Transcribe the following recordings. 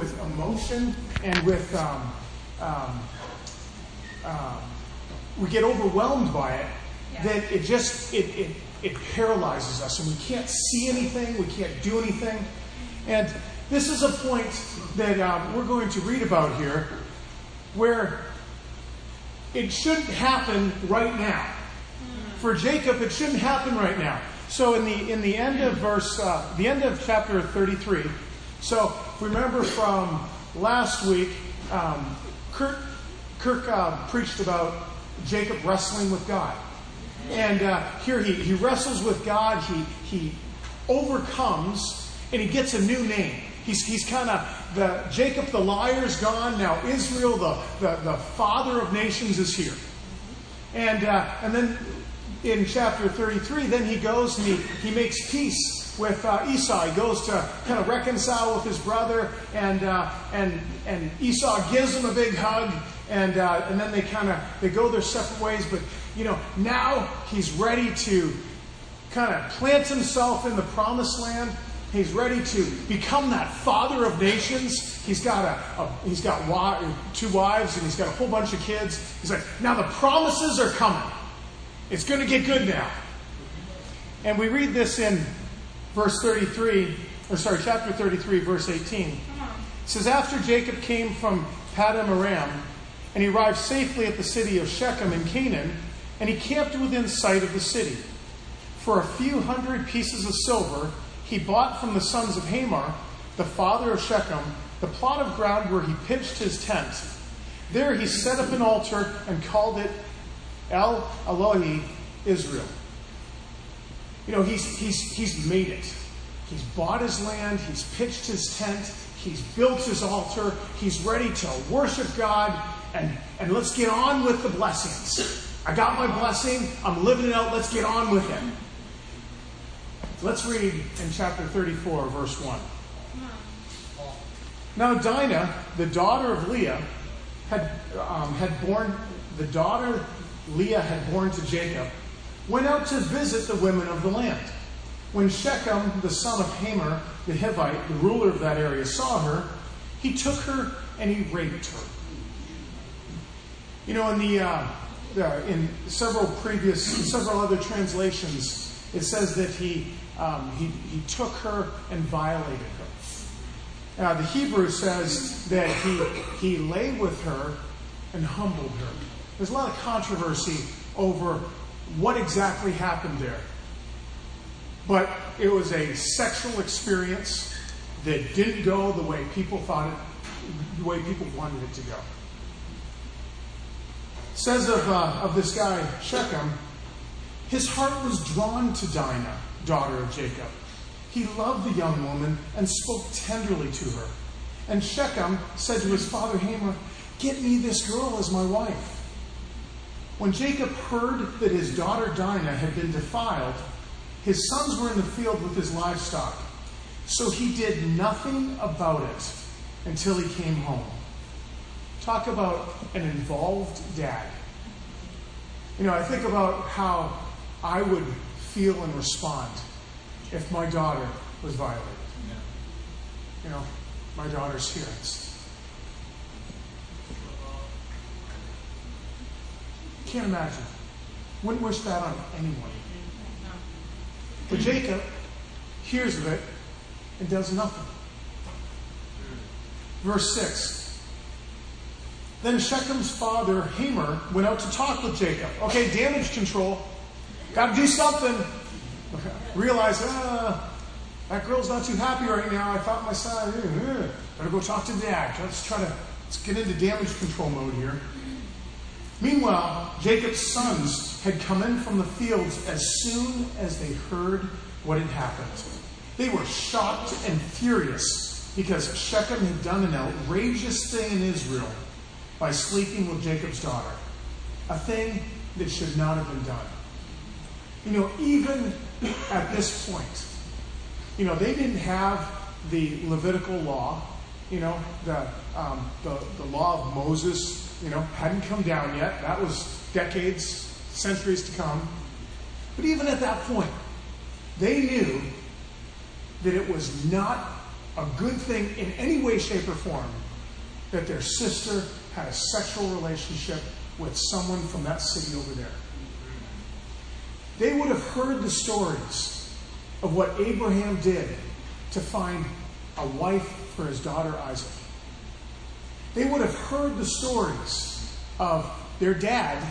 with emotion and with um, um, um, we get overwhelmed by it Yeah. that it just it, it it paralyzes us and we can't see anything we can't do anything. And this is a point that um, we're going to read about here where it shouldn't happen right now. For jacob it shouldn't happen right now. So in the in the end of verse uh, the end of chapter 33 so remember from last week um, kirk kirk uh, preached about jacob wrestling with god and uh, here he, he wrestles with God, he, he overcomes, and he gets a new name. He's, he's kind of the Jacob the liar is gone. Now Israel, the, the, the father of nations, is here. And, uh, and then in chapter 33, then he goes and he, he makes peace with uh, Esau. He goes to kind of reconcile with his brother, and, uh, and, and Esau gives him a big hug, and, uh, and then they kind of they go their separate ways. But you know now he's ready to kind of plant himself in the promised land. He's ready to become that father of nations. He's got a, a he's got two wives and he's got a whole bunch of kids. He's like, now the promises are coming. It's going to get good now. And we read this in verse 33, or sorry, chapter 33, verse 18. It says, After Jacob came from Paddan Aram, and he arrived safely at the city of Shechem in Canaan, and he camped within sight of the city. For a few hundred pieces of silver, he bought from the sons of Hamor, the father of Shechem, the plot of ground where he pitched his tent. There he set up an altar and called it El Elohe Israel. You know, he's, he's, he's made it. He's bought his land, he's pitched his tent, he's built his altar, he's ready to worship God, and, and let's get on with the blessings. I got my blessing, I'm living it out, let's get on with it. Let's read in chapter 34, verse 1. Now Dinah, the daughter of Leah, had, um, had born, the daughter Leah had born to Jacob, went out to visit the women of the land. When Shechem, the son of Hamor, the Hivite, the ruler of that area, saw her, he took her and he raped her. You know, in the, uh, in several previous, several other translations, it says that he um, he, he took her and violated her. Uh, the Hebrew says that he he lay with her and humbled her. There's a lot of controversy over what exactly happened there. But it was a sexual experience that didn't go the way people thought it, the way people wanted it to go. Says of, uh, of this guy, Shechem, his heart was drawn to Dinah, daughter of Jacob. He loved the young woman and spoke tenderly to her. And Shechem said to his father Hamor, Get me this girl as my wife. When Jacob heard that his daughter Dinah had been defiled, his sons were in the field with his livestock. So he did nothing about it until he came home. Talk about an involved dad. You know, I think about how I would feel and respond if my daughter was violated. You know, my daughter's here. It's, can't imagine. Wouldn't wish that on anyone. But Jacob hears of it and does nothing. Verse 6. Then Shechem's father, Hamor, went out to talk with Jacob. Okay, damage control. Got to do something. Realize, ah, that girl's not too happy right now. I thought my son, eh, eh. better go talk to dad. Let's try to let's get into damage control mode here. Meanwhile, Jacob's sons had come in from the fields as soon as they heard what had happened. They were shocked and furious because Shechem had done an outrageous thing in Israel by sleeping with Jacob's daughter, a thing that should not have been done. You know, even at this point, you know, they didn't have the Levitical law, you know, the, um, the, the law of Moses, you know, hadn't come down yet. That was decades, centuries to come. But even at that point, they knew that it was not a good thing in any way, shape, or form that their sister had a sexual relationship with someone from that city over there. They would have heard the stories of what Abraham did to find a wife for his daughter Isaac. They would have heard the stories of their dad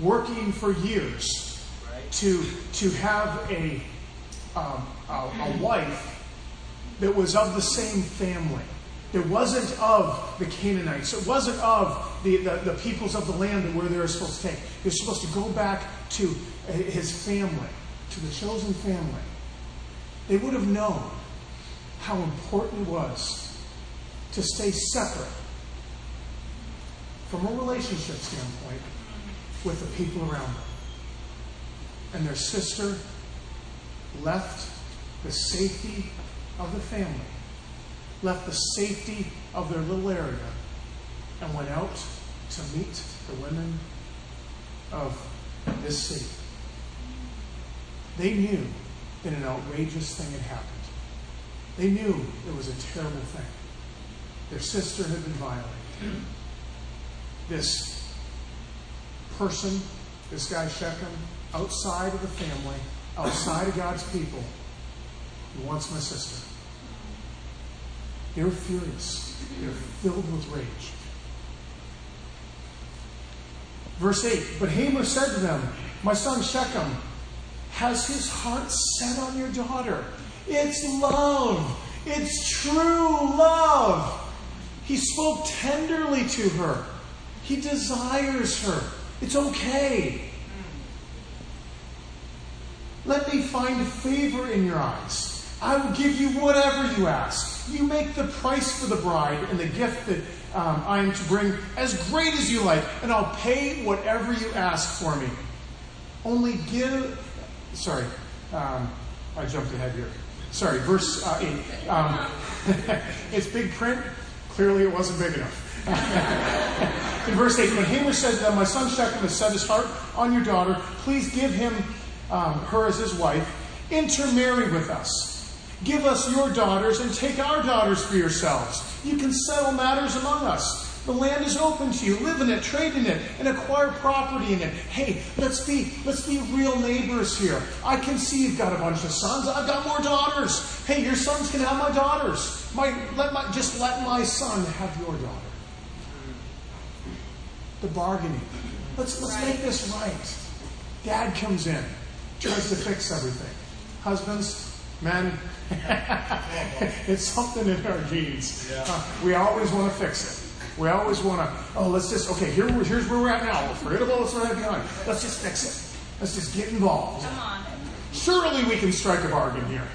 working for years to, to have a, um, a, a wife that was of the same family. It wasn't of the Canaanites. It wasn't of the, the, the peoples of the land and where they were supposed to take. They're supposed to go back to his family, to the chosen family. They would have known how important it was to stay separate from a relationship standpoint with the people around them. And their sister left the safety of the family, left the safety of their little area, and went out to meet the women of this city. They knew that an outrageous thing had happened. They knew it was a terrible thing. Their sister had been violated. This person, this guy Shechem, outside of the family, outside of God's people, he wants my sister. They're furious. They're filled with rage. Verse 8 But Hamor said to them, My son Shechem has his heart set on your daughter. It's love. It's true love. He spoke tenderly to her. He desires her. It's okay. Let me find favor in your eyes. I will give you whatever you ask. You make the price for the bride and the gift that um, I am to bring as great as you like, and I'll pay whatever you ask for me. Only give. Sorry, um, I jumped ahead here. Sorry, verse uh, 8. Um, it's big print. Clearly, it wasn't big enough. In verse 8, when Hamor said to My son Shechem has set his heart on your daughter. Please give him um, her as his wife. Intermarry with us. Give us your daughters and take our daughters for yourselves. You can settle matters among us. The land is open to you. Live in it, trade in it, and acquire property in it. Hey, let's be let's be real neighbors here. I can see you've got a bunch of sons. I've got more daughters. Hey, your sons can have my daughters. My let my just let my son have your daughter. The bargaining. Let's let's right. make this right. Dad comes in, tries to fix everything. Husbands, men, it's something in our genes. Yeah. Uh, we always want to fix it. We always want to, oh, let's just, okay, here, here's where we're at now. We're forget about what's right behind. Let's just fix it. Let's just get involved. Come on. Surely we can strike a bargain here.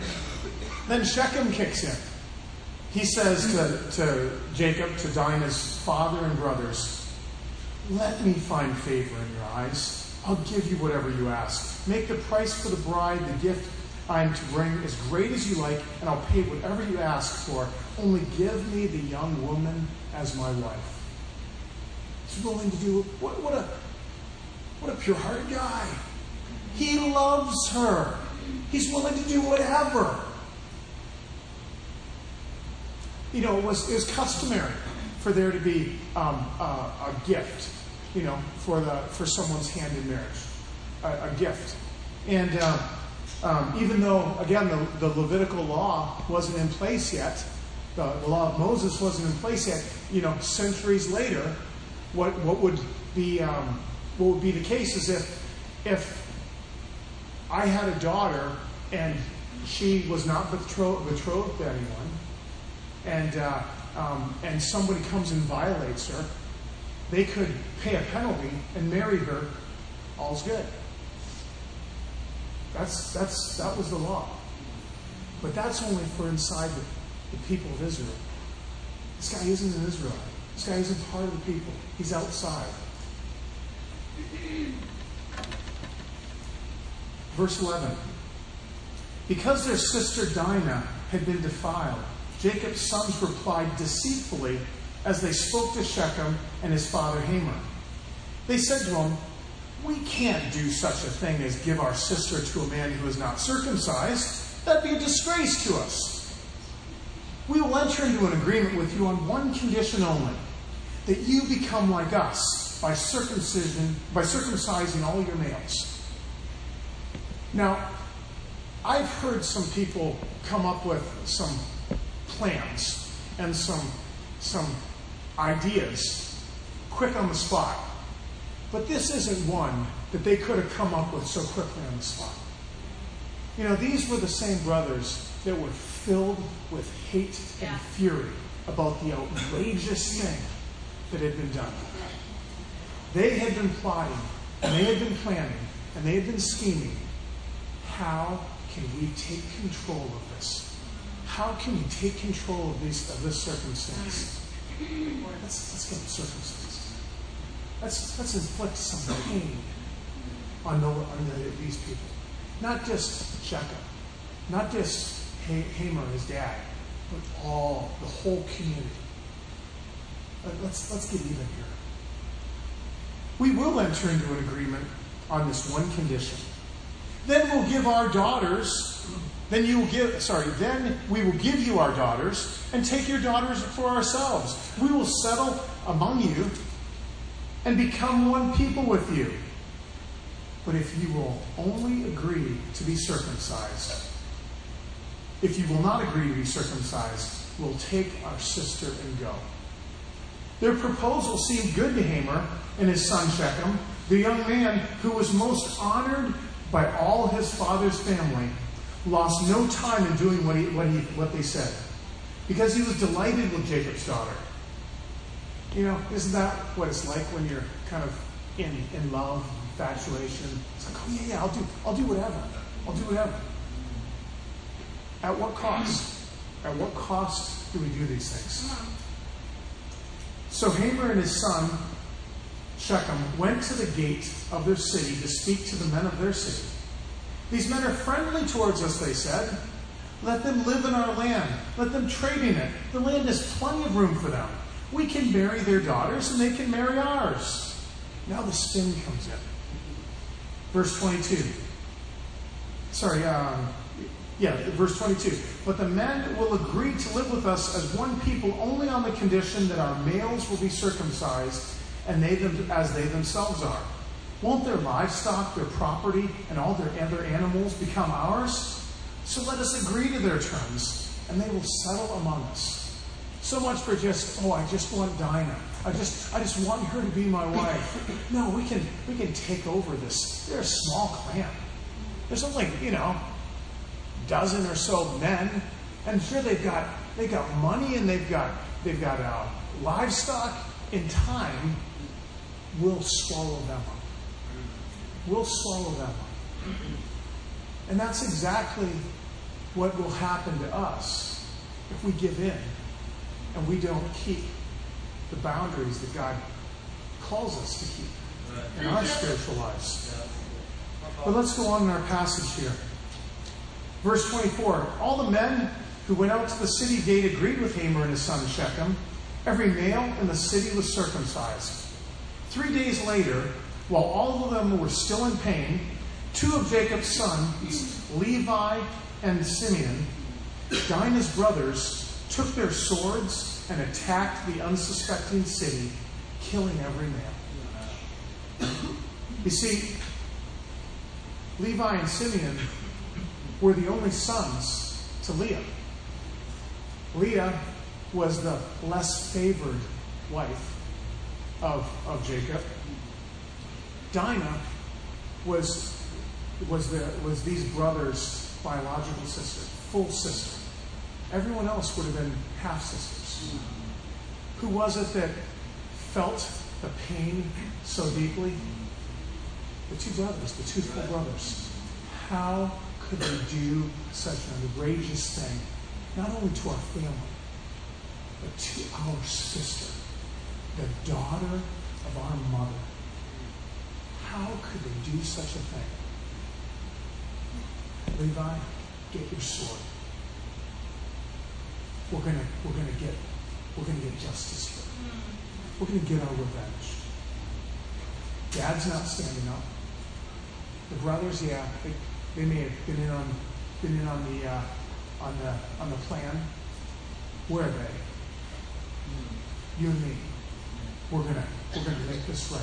Then Shechem kicks in. He says to, to Jacob, to Dinah's father and brothers, Let me find favor in your eyes. I'll give you whatever you ask. Make the price for the bride, the gift I am to bring as great as you like, and I'll pay whatever you ask for. Only give me the young woman as my wife. He's willing to do what, what a what a pure-hearted guy. He loves her. He's willing to do whatever. You know, it was, it was customary for there to be um, a, a, gift, you know, for the for someone's hand in marriage, a, a gift, and. Uh, even though, again, the, Levitical law wasn't in place yet, the, the, law of Moses wasn't in place yet, you know, centuries later, what, what would be um, what would be the case is if if I had a daughter and she was not betrothed, betrothed to anyone, and uh, um, and somebody comes and violates her, they could pay a penalty and marry her. All's good. That's, that's, that was the law. But that's only for inside the, the people of Israel. This guy isn't an Israelite. This guy isn't part of the people. He's outside. Verse 11. Because their sister Dinah had been defiled, Jacob's sons replied deceitfully as they spoke to Shechem and his father Hamor. They said to him, we can't do such a thing as give our sister to a man who is not circumcised. That'd be a disgrace to us. We will enter into an agreement with you on one condition only that you become like us by circumcision, by circumcising all your males. Now, I've heard some people come up with some plans and some, some ideas quick on the spot. But this isn't one that they could have come up with so quickly on the spot. You know, these were the same brothers that were filled with hate and fury about the outrageous thing that had been done. They had been plotting, and they had been planning, and they had been scheming. How can we take control of this? How can we take control of, these, of this circumstance? Let's, let's get circumcised. Let's, let's inflict some pain on, the, on the, these people. Not just Shechem, not just Hamor, his dad, but all, the whole community. Let's, let's get even here. We will enter into an agreement on this one condition. Then we'll give our daughters, then you will give, sorry, then we will give you our daughters and take your daughters for ourselves. We will settle among you and become one people with you. But if you will only agree to be circumcised, if you will not agree to be circumcised, we'll take our sister and go. Their proposal seemed good to Hamor and his son Shechem, the young man who was most honored by all his father's family, lost no time in doing what, he, what, he, what they said because he was delighted with Jacob's daughter. You know, isn't that what it's like when you're kind of in, in love, infatuation? It's like, oh yeah, yeah, I'll do, I'll do whatever. I'll do whatever. At what cost? At what cost do we do these things? So Hamor and his son, Shechem, went to the gate of their city to speak to the men of their city. These men are friendly towards us, they said. Let them live in our land. Let them trade in it. The land has plenty of room for them. We can marry their daughters and they can marry ours. Now the spin comes in. Verse 22. Sorry, um, yeah, verse 22. But the men will agree to live with us as one people only on the condition that our males will be circumcised and they them, as they themselves are. Won't their livestock, their property, and all their other animals become ours? So let us agree to their terms, and they will settle among us. So much for just, oh, I just want Dinah. I just, I just want her to be my wife. No, we can, we can take over this. They're a small clan. There's only, you know, dozen or so men, and sure they've got they've got money and they've got they've got uh, livestock. In time, we'll swallow them up. We'll swallow them up, and that's exactly what will happen to us if we give in and we don't keep the boundaries that God calls us to keep in our spiritual lives. But let's go on in our passage here. Verse 24 All the men who went out to the city gate agreed with Hamor and his son Shechem. Every male in the city was circumcised. Three days later, while all of them were still in pain, two of Jacob's sons, Levi and Simeon, Dinah's brothers, took their swords and attacked the unsuspecting city, killing every man. You see, Levi and Simeon were the only sons to Leah. Leah was the less favored wife of, of Jacob. Dinah was, was, the, was these brothers' biological sister, full sister. Everyone else would have been half sisters. Who was it that felt the pain so deeply? The two brothers, the two full brothers. How could they do such an outrageous thing, not only to our family, but to our sister, the daughter of our mother? How could they do such a thing? Levi, get your sword. We're gonna we're gonna get we're gonna get justice here. We're gonna get our revenge. Dad's not standing up. The brothers, yeah, they, they may have been in on been in on the uh, on the on the plan, Where are they? You and me. We're gonna we're gonna make this right.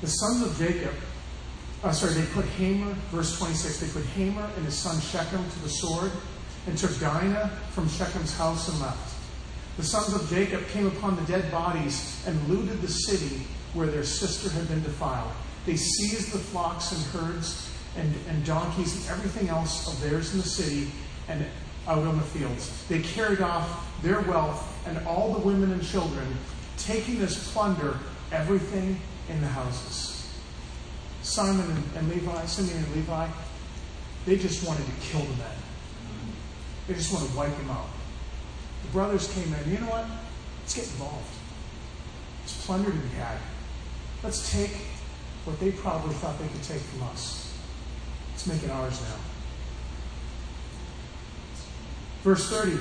The sons of Jacob, uh, sorry, they put Hamor, verse 26, they put Hamor and his son Shechem to the sword and took Dinah from Shechem's house and left. The sons of Jacob came upon the dead bodies and looted the city where their sister had been defiled. They seized the flocks and herds and, and donkeys and everything else of theirs in the city and out on the fields. They carried off their wealth and all the women and children, taking as plunder everything in the houses. Simon and, Levi, Simeon and Levi, they just wanted to kill the men. They just want to wipe him out. The brothers came in. You know what? Let's get involved. There's plunder to be had. Let's take what they probably thought they could take from us. Let's make it ours now. Verse 30.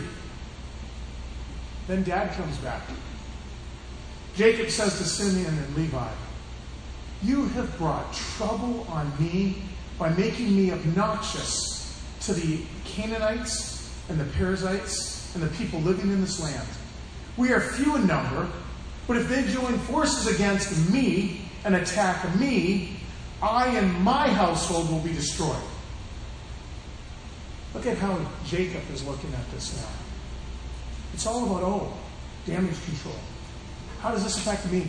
Then dad comes back. Jacob says to Simeon and Levi, You have brought trouble on me by making me obnoxious to the Canaanites and the Perizzites and the people living in this land. We are few in number, but if they join forces against me and attack me, I and my household will be destroyed. Look at how Jacob is looking at this now. It's all about, oh, damage control. How does this affect me?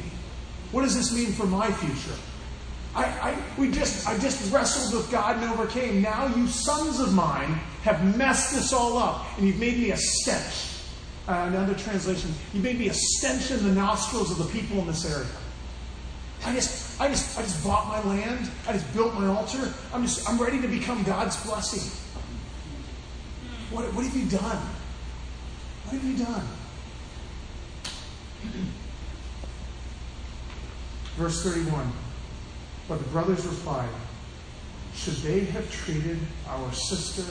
What does this mean for my future? I, I, we just, I just wrestled with God and overcame. Now you sons of mine have messed this all up, and you've made me a stench. Uh, another translation, you made me a stench in the nostrils of the people in this area. I just, I just, I just bought my land. I just built my altar. I'm just, I'm ready to become God's blessing. What, what have you done? What have you done? Verse 31. But the brothers replied, Should they have treated our sister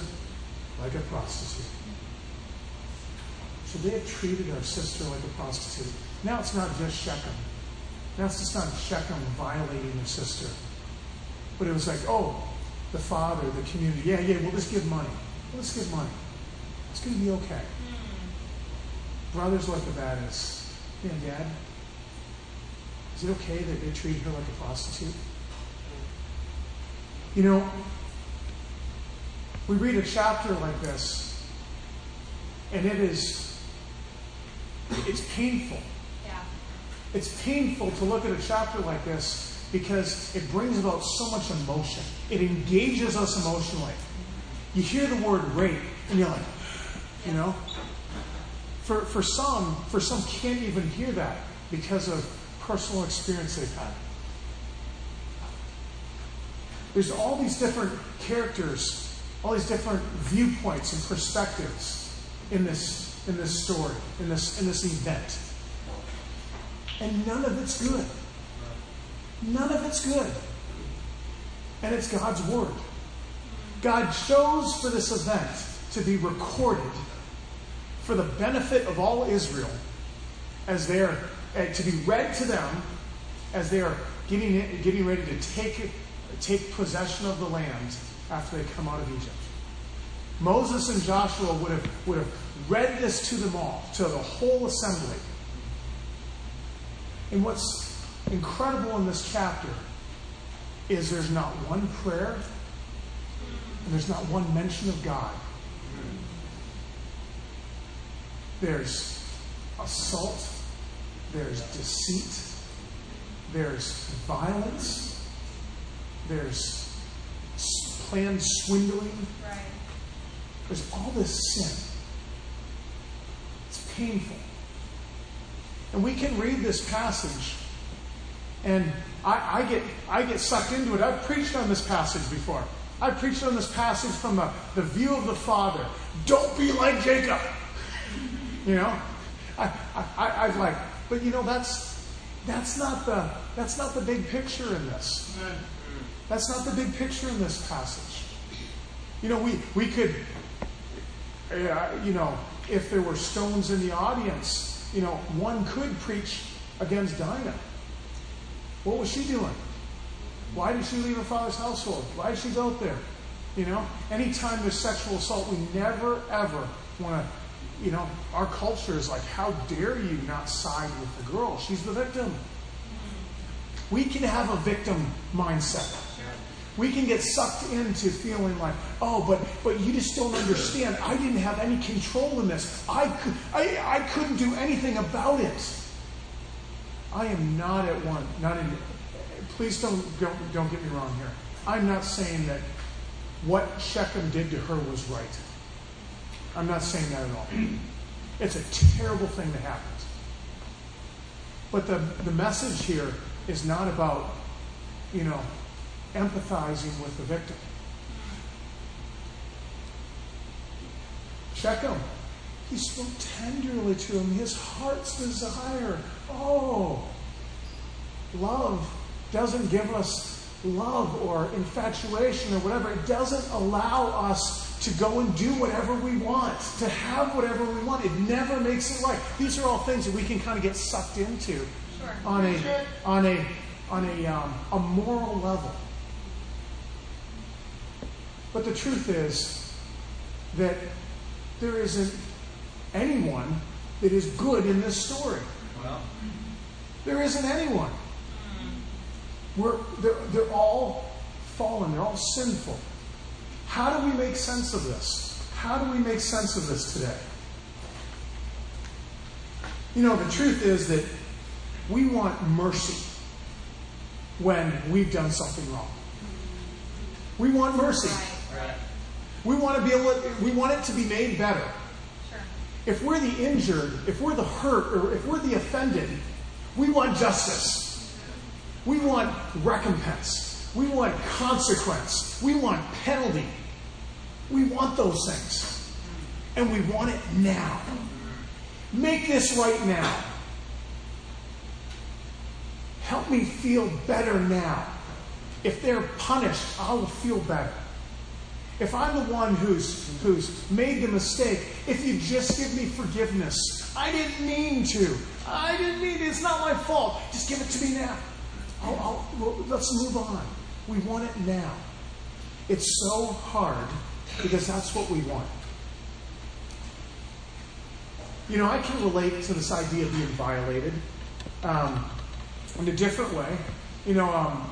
like a prostitute? So they have treated our sister like a prostitute? Now it's not just Shechem. Now it's just not Shechem violating their sister. But it was like, oh, the father, the community, yeah, yeah, we'll just give money. We'll just give money. It's going to be okay. Hmm. Brothers look at that as, yeah, Dad, is it okay that they treat her like a prostitute? You know, we read a chapter like this, and it is, it's painful. Yeah. It's painful to look at a chapter like this because it brings about so much emotion. It engages us emotionally. You hear the word rape, and you're like, you know? For, for some, for some can't even hear that because of personal experience they've had. There's all these different characters, all these different viewpoints and perspectives in this, in this story, in this, in this event. And none of it's good. None of it's good. And it's God's Word. God chose for this event to be recorded for the benefit of all Israel as they are uh, to be read to them as they are getting, getting ready to take, take possession of the land after they come out of Egypt. Moses and Joshua would have, would have read this to them all, to the whole assembly. And what's incredible in this chapter is there's not one prayer and there's not one mention of God. There's assault, there's deceit, there's violence, there's planned swindling, Right. there's all this sin. It's painful. And we can read this passage, and I, I, get, I get sucked into it. I've preached on this passage before. I've preached on this passage from the, the view of the Father. Don't be like Jacob. You know? I, I, I'd like, but you know, that's, that's, not the, that's not the big picture in this. That's not the big picture in this passage. You know, we, we could, uh, you know, if there were stones in the audience, you know, one could preach against Dinah. What was she doing? Why did she leave her father's household? Why did she out there? You know, anytime there's sexual assault, we never ever want to, you know, our culture is like, how dare you not side with the girl? She's the victim. We can have a victim mindset. We can get sucked into feeling like, oh, but but you just don't understand. I didn't have any control in this. I could I, I couldn't do anything about it. I am not at one, not in please don't, don't don't get me wrong here. I'm not saying that what Shechem did to her was right. I'm not saying that at all. It's a terrible thing that happened. But the, the message here is not about, you know, empathizing with the victim. Shechem, he spoke tenderly to him, his heart's desire. Oh, love doesn't give us love or infatuation or whatever. It doesn't allow us to go and do whatever we want, to have whatever we want. It never makes it right. These are all things that we can kind of get sucked into Sure. on a on a on a um, a moral level. But the truth is that there isn't anyone that is good in this story. Well, There isn't anyone. We're, they're, they're all fallen, they're all sinful. How do we make sense of this? How do we make sense of this today? You know, the truth is that we want mercy when we've done something wrong. We want mercy. Right. We want to be able to, we want it to be made better. Sure. If we're the injured, if we're the hurt, or if we're the offended, we want justice. We want recompense. We want consequence. We want penalty. We want those things. And we want it now. Make this right now. Help me feel better now. If they're punished, I will feel better. If I'm the one who's, who's made the mistake, if you just give me forgiveness, I didn't mean to. I didn't mean to. It's not my fault. Just give it to me now. I'll, I'll, let's move on. We want it now. It's so hard because that's what we want. You know, I can relate to this idea of being violated um, in a different way. You know, um,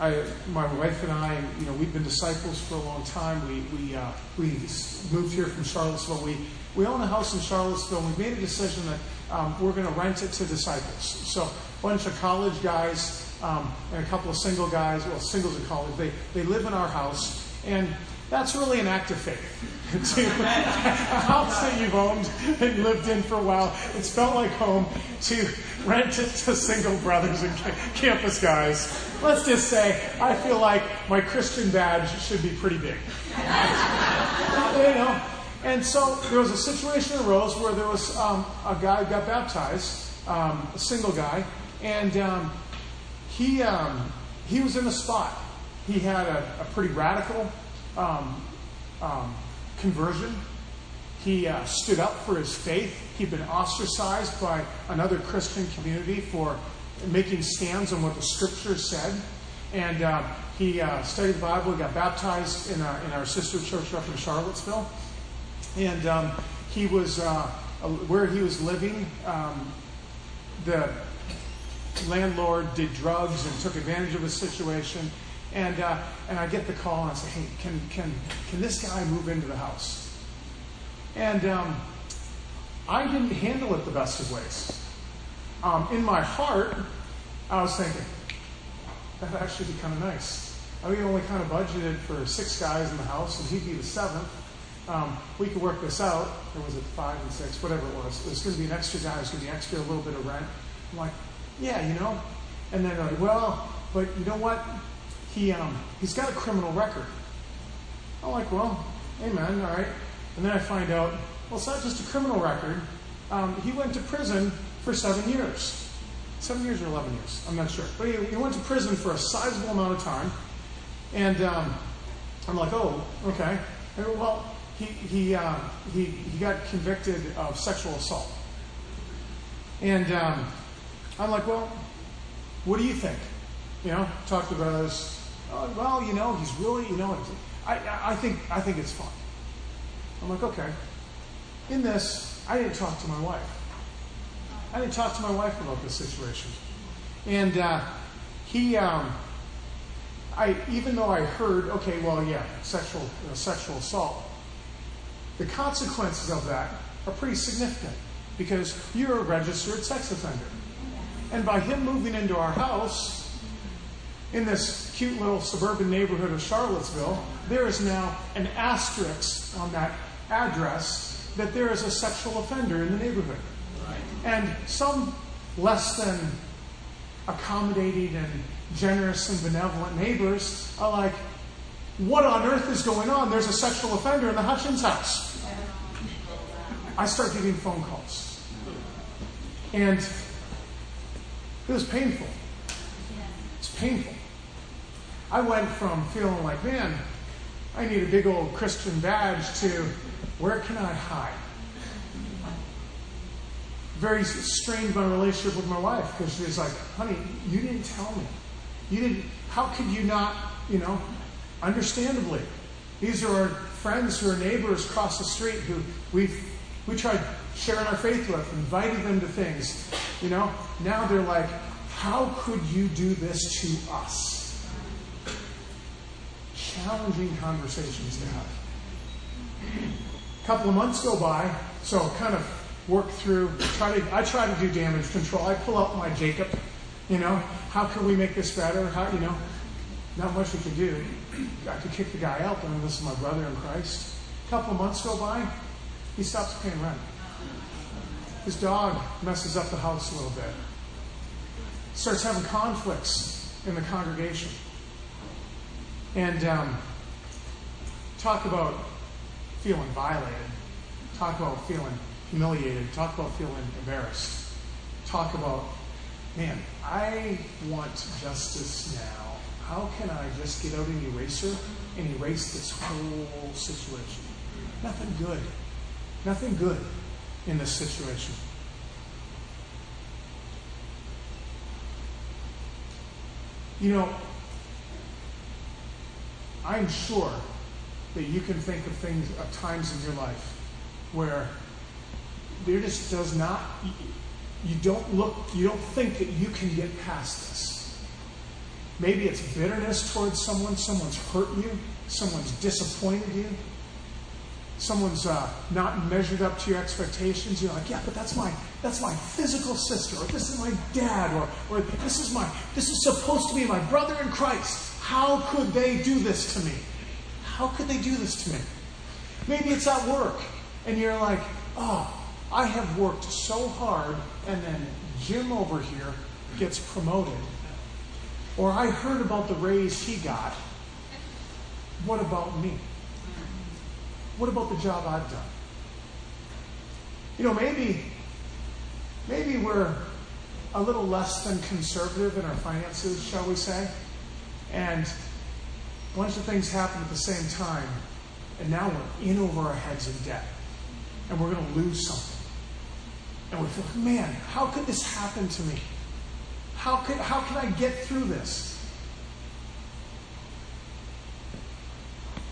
I, my wife and I, you know, we've been disciples for a long time. We we uh, we moved here from Charlottesville. We we own a house in Charlottesville. We made a decision that um, we're going to rent it to disciples. So a bunch of college guys um, and a couple of single guys, well, singles in college. They they live in our house, and that's really an act of faith. To a house that you've owned and lived in for a while, it's felt like home, to rent it to single brothers and campus guys. Let's just say, I feel like my Christian badge should be pretty big. you know? And so there was a situation arose where there was um, a guy who got baptized, um, a single guy, and um, he, um, he was in a spot. He had a, a pretty radical um, um, conversion. He uh, stood up for his faith. He'd been ostracized by another Christian community for making stands on what the scriptures said. And uh, he uh, studied the Bible. He got baptized in, our in our sister church up in Charlottesville. And um, he was, uh, where he was living, um, the landlord did drugs and took advantage of his situation. And, uh, and I get the call and I say, hey, can, can, can this guy move into the house? And um, I didn't handle it the best of ways. Um, in my heart, I was thinking, that'd actually be kind of nice. I mean, only kind of budgeted for six guys in the house, and he'd be the seventh. Um, we could work this out. Or was it five and six, whatever it was. Was going to be an extra guy. Was going to be extra, a little bit of rent. I'm like, yeah, you know. And then, like, well, but you know what? He um, he's got a criminal record. I'm like, well, amen, all right. And then I find out, well, it's not just a criminal record. Um, he went to prison for seven years. Seven years or 11 years, I'm not sure. But he, he went to prison for a sizable amount of time. And um, I'm like, oh, okay. And, well, he, he, uh, he, he got convicted of sexual assault. And um, I'm like, well, what do you think? You know, talked the brothers. Oh, well, you know, he's really, you know, I, I think, I think it's fine. I'm like, okay. in this, I didn't talk to my wife. I didn't talk to my wife about this situation. And uh, he, um, I, even though I heard, okay, well, yeah, sexual, uh, sexual assault, the consequences of that are pretty significant because you're a registered sex offender. And by him moving into our house in this cute little suburban neighborhood of Charlottesville, there is now an asterisk on that address that there is a sexual offender in the neighborhood. And some less than accommodating and generous and benevolent neighbors are like, what on earth is going on? There's a sexual offender in the Hutchins house. I start getting phone calls. And it was painful. It's painful. I went from feeling like, man, I need a big old Christian badge to where can I hide? Very strained my relationship with my wife because she was like, honey, you didn't tell me. You didn't, how could you not, you know, understandably. These are our friends who are neighbors across the street who we've we tried sharing our faith with, inviting them to things. You know, now they're like, how could you do this to us? Challenging conversations to have. A couple of months go by, so kind of work through, try to I try to do damage control. I pull out my Jacob, you know, how can we make this better? How you know, not much we can do. I could kick the guy out, but this is my brother in Christ. A couple of months go by, he stops paying rent. His dog messes up the house a little bit. Starts having conflicts in the congregation. And um, talk about feeling violated. Talk about feeling humiliated. Talk about feeling embarrassed. Talk about, man, I want justice now. How can I just get out an eraser and erase this whole situation? Nothing good. Nothing good in this situation. You know, I'm sure that you can think of things, of times in your life where there just does not, you don't look, you don't think that you can get past this. Maybe it's bitterness towards someone, someone's hurt you, someone's disappointed you, someone's uh, not measured up to your expectations, you're like, yeah, but that's my that's my physical sister, or this is my dad, or, or this is my this is supposed to be my brother in Christ. How could they do this to me? How could they do this to me? Maybe it's at work, and you're like, oh, I have worked so hard, and then Jim over here gets promoted. Or I heard about the raise he got. What about me? What about the job I've done? You know, maybe, maybe we're a little less than conservative in our finances, shall we say? And a bunch of things happen at the same time, and now we're in over our heads in debt, and we're going to lose something. And we feel, man, how could this happen to me? How could how can I get through this?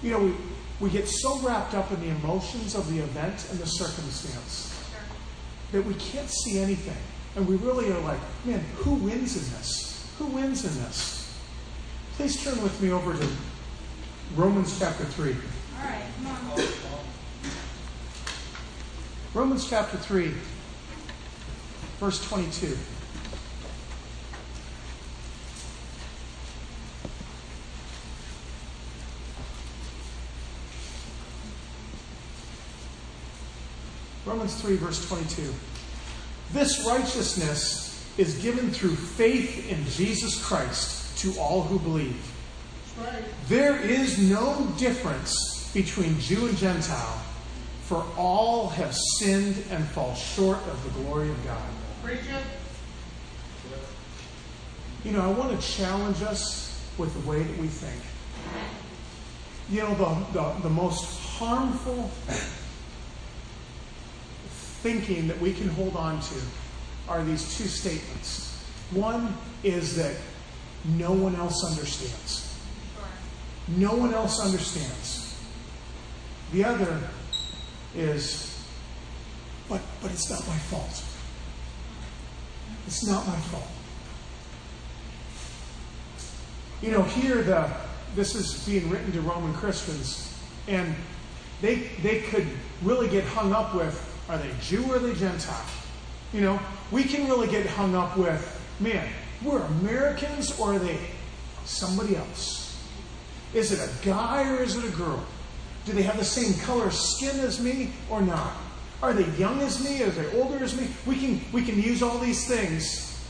You know, we we get so wrapped up in the emotions of the event and the circumstance that we can't see anything. And we really are like, man, who wins in this? Who wins in this? Please turn with me over to Romans chapter 3. All right, come on. Romans chapter 3, verse 22. Romans 3, verse 22. This righteousness is given through faith in Jesus Christ to all who believe. There is no difference between Jew and Gentile, for all have sinned and fall short of the glory of God. Preach it. You know, I want to challenge us with the way that we think. You know, the, the, the most harmful thinking that we can hold on to are these two statements. One is that no one else understands. No one else understands. The other is but, but it's not my fault. It's not my fault. You know, here the this is being written to Roman Christians, and they they could really get hung up with are they Jew or are they Gentile? You know, we can really get hung up with, man, we're Americans or are they somebody else? Is it a guy or is it a girl? Do they have the same color skin as me or not? Are they young as me? Are they older as me? We can, we can use all these things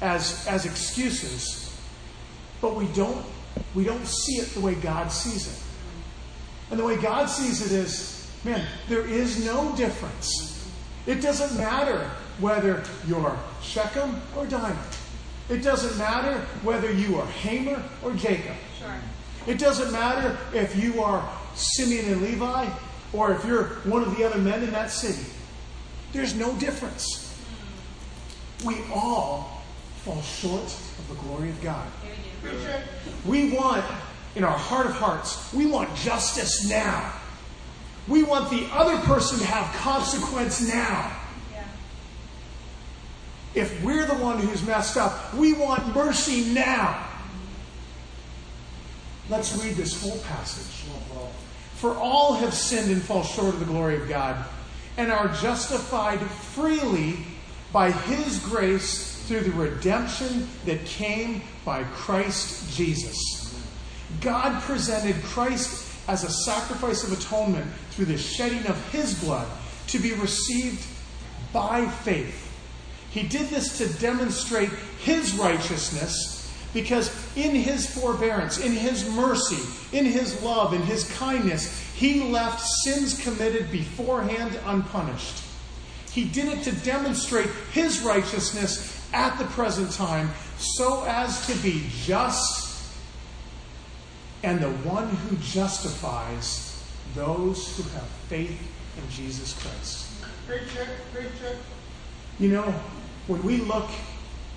as, as excuses, but we don't, we don't see it the way God sees it. And the way God sees it is, man, there is no difference. It doesn't matter whether you're Shechem or Dinah. It doesn't matter whether you are Hamor or Jacob. Sure. It doesn't matter if you are Simeon and Levi or if you're one of the other men in that city. There's no difference. We all fall short of the glory of God. We do. We want, in our heart of hearts, we want justice now. We want the other person to have consequence now. If we're the one who's messed up, we want mercy now. Let's read this whole passage. For all have sinned and fall short of the glory of God, and are justified freely by His grace through the redemption that came by Christ Jesus. God presented Christ as a sacrifice of atonement through the shedding of His blood to be received by faith. He did this to demonstrate His righteousness because in His forbearance, in His mercy, in His love, in His kindness, He left sins committed beforehand unpunished. He did it to demonstrate His righteousness at the present time so as to be just and the one who justifies those who have faith in Jesus Christ. Preacher, preacher. You know, when we look,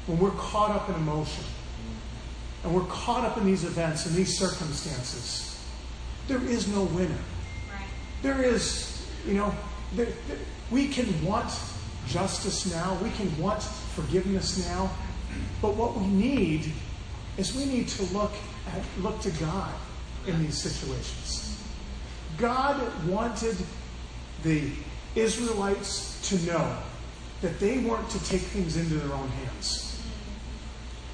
when we're caught up in emotion, and we're caught up in these events and these circumstances, there is no winner. Right. There is, you know, there, there- we can want justice now, we can want forgiveness now, but what we need is we need to look at look to God in these situations. God wanted the Israelites to know that they weren't to take things into their own hands.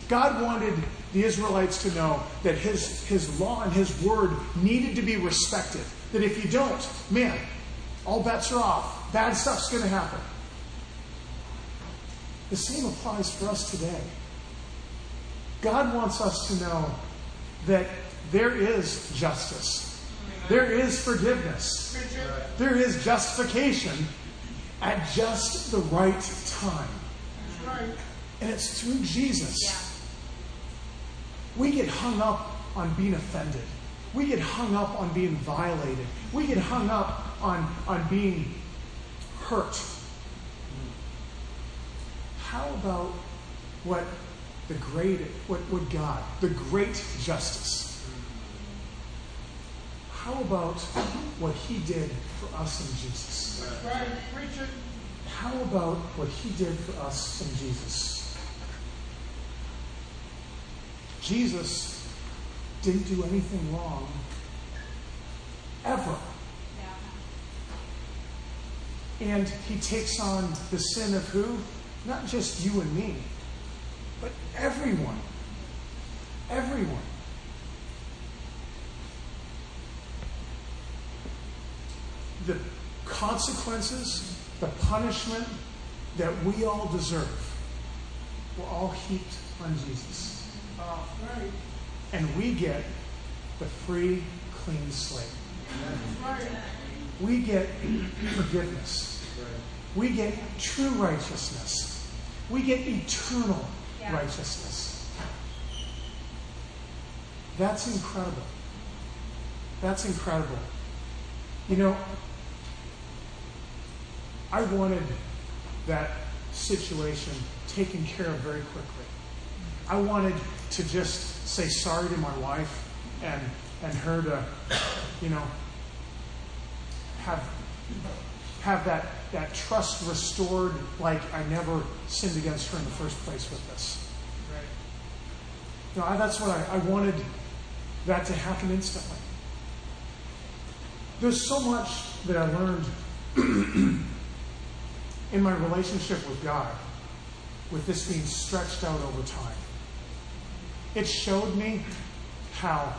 God wanted the Israelites to know that his, his law and his word needed to be respected. That if you don't, man, all bets are off. Bad stuff's going to happen. The same applies for us today. God wants us to know that there is justice, there is forgiveness, there is justification at just the right time. Right. And it's through Jesus. Yeah. We get hung up on being offended. We get hung up on being violated. We get hung up on, on being hurt. How about what the great, what, what God, the great justice? How about what He did for us in Jesus? Right. Preacher. How about what he did for us in Jesus? Jesus didn't do anything wrong ever. And he takes on the sin of who? Not just you and me, but everyone. Everyone. The consequences, the punishment that we all deserve were all heaped on Jesus. Right. And we get the free, clean slate. Right. We get forgiveness. We get true righteousness. We get eternal Yeah. righteousness. That's incredible. That's incredible. You know, I wanted that situation taken care of very quickly. I wanted to just say sorry to my wife and and her to, you know, have have that that trust restored like I never sinned against her in the first place with this. You know, I, that's what I, I wanted that to happen instantly. There's so much that I learned in my relationship with God with this being stretched out over time. It showed me how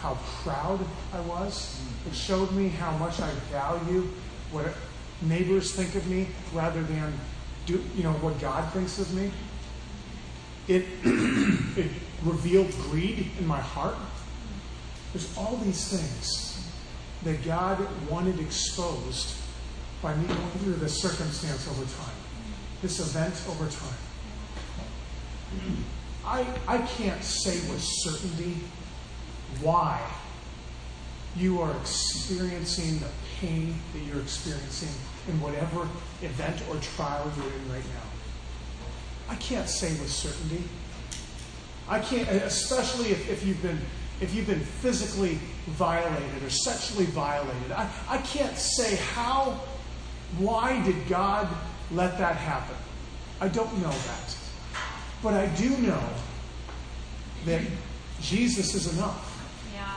how proud I was. It showed me how much I value what neighbors think of me rather than do you know what God thinks of me. It it revealed greed in my heart. There's all these things that God wanted exposed by me going through this circumstance over time, this event over time. I, I can't say with certainty why you are experiencing the pain that you're experiencing in whatever event or trial you're in right now. I can't say with certainty. I can't, especially if, if you've been if you've been physically violated or sexually violated. I, I can't say how, why did God let that happen? I don't know that. But I do know that Jesus is enough. Yeah.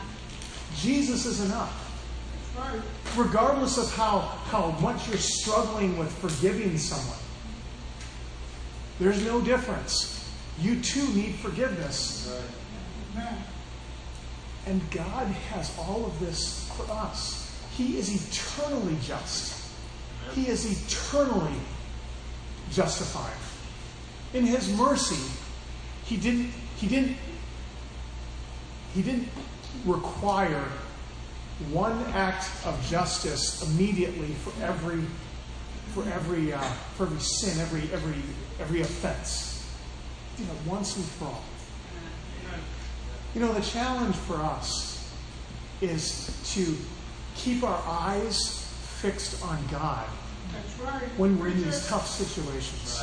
Jesus is enough. Right. Regardless of how, how much you're struggling with forgiving someone, there's no difference. You too need forgiveness. Amen. And God has all of this for us. He is eternally just. He is eternally justified. In his mercy, he didn't he didn't he didn't require one act of justice immediately for every for every uh, for every sin, every every every offense. Did it once and for all. You know, the challenge for us is to keep our eyes fixed on God That's right. when we're in these tough situations.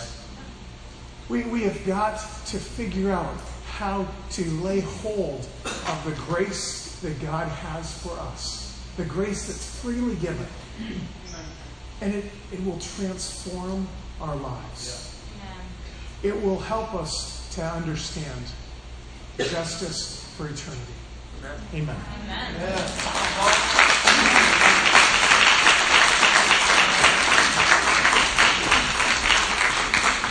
We, we have got to figure out how to lay hold of the grace that God has for us, the grace that's freely given. And it, it will transform our lives. Amen. It will help us to understand justice for eternity. Amen. Amen.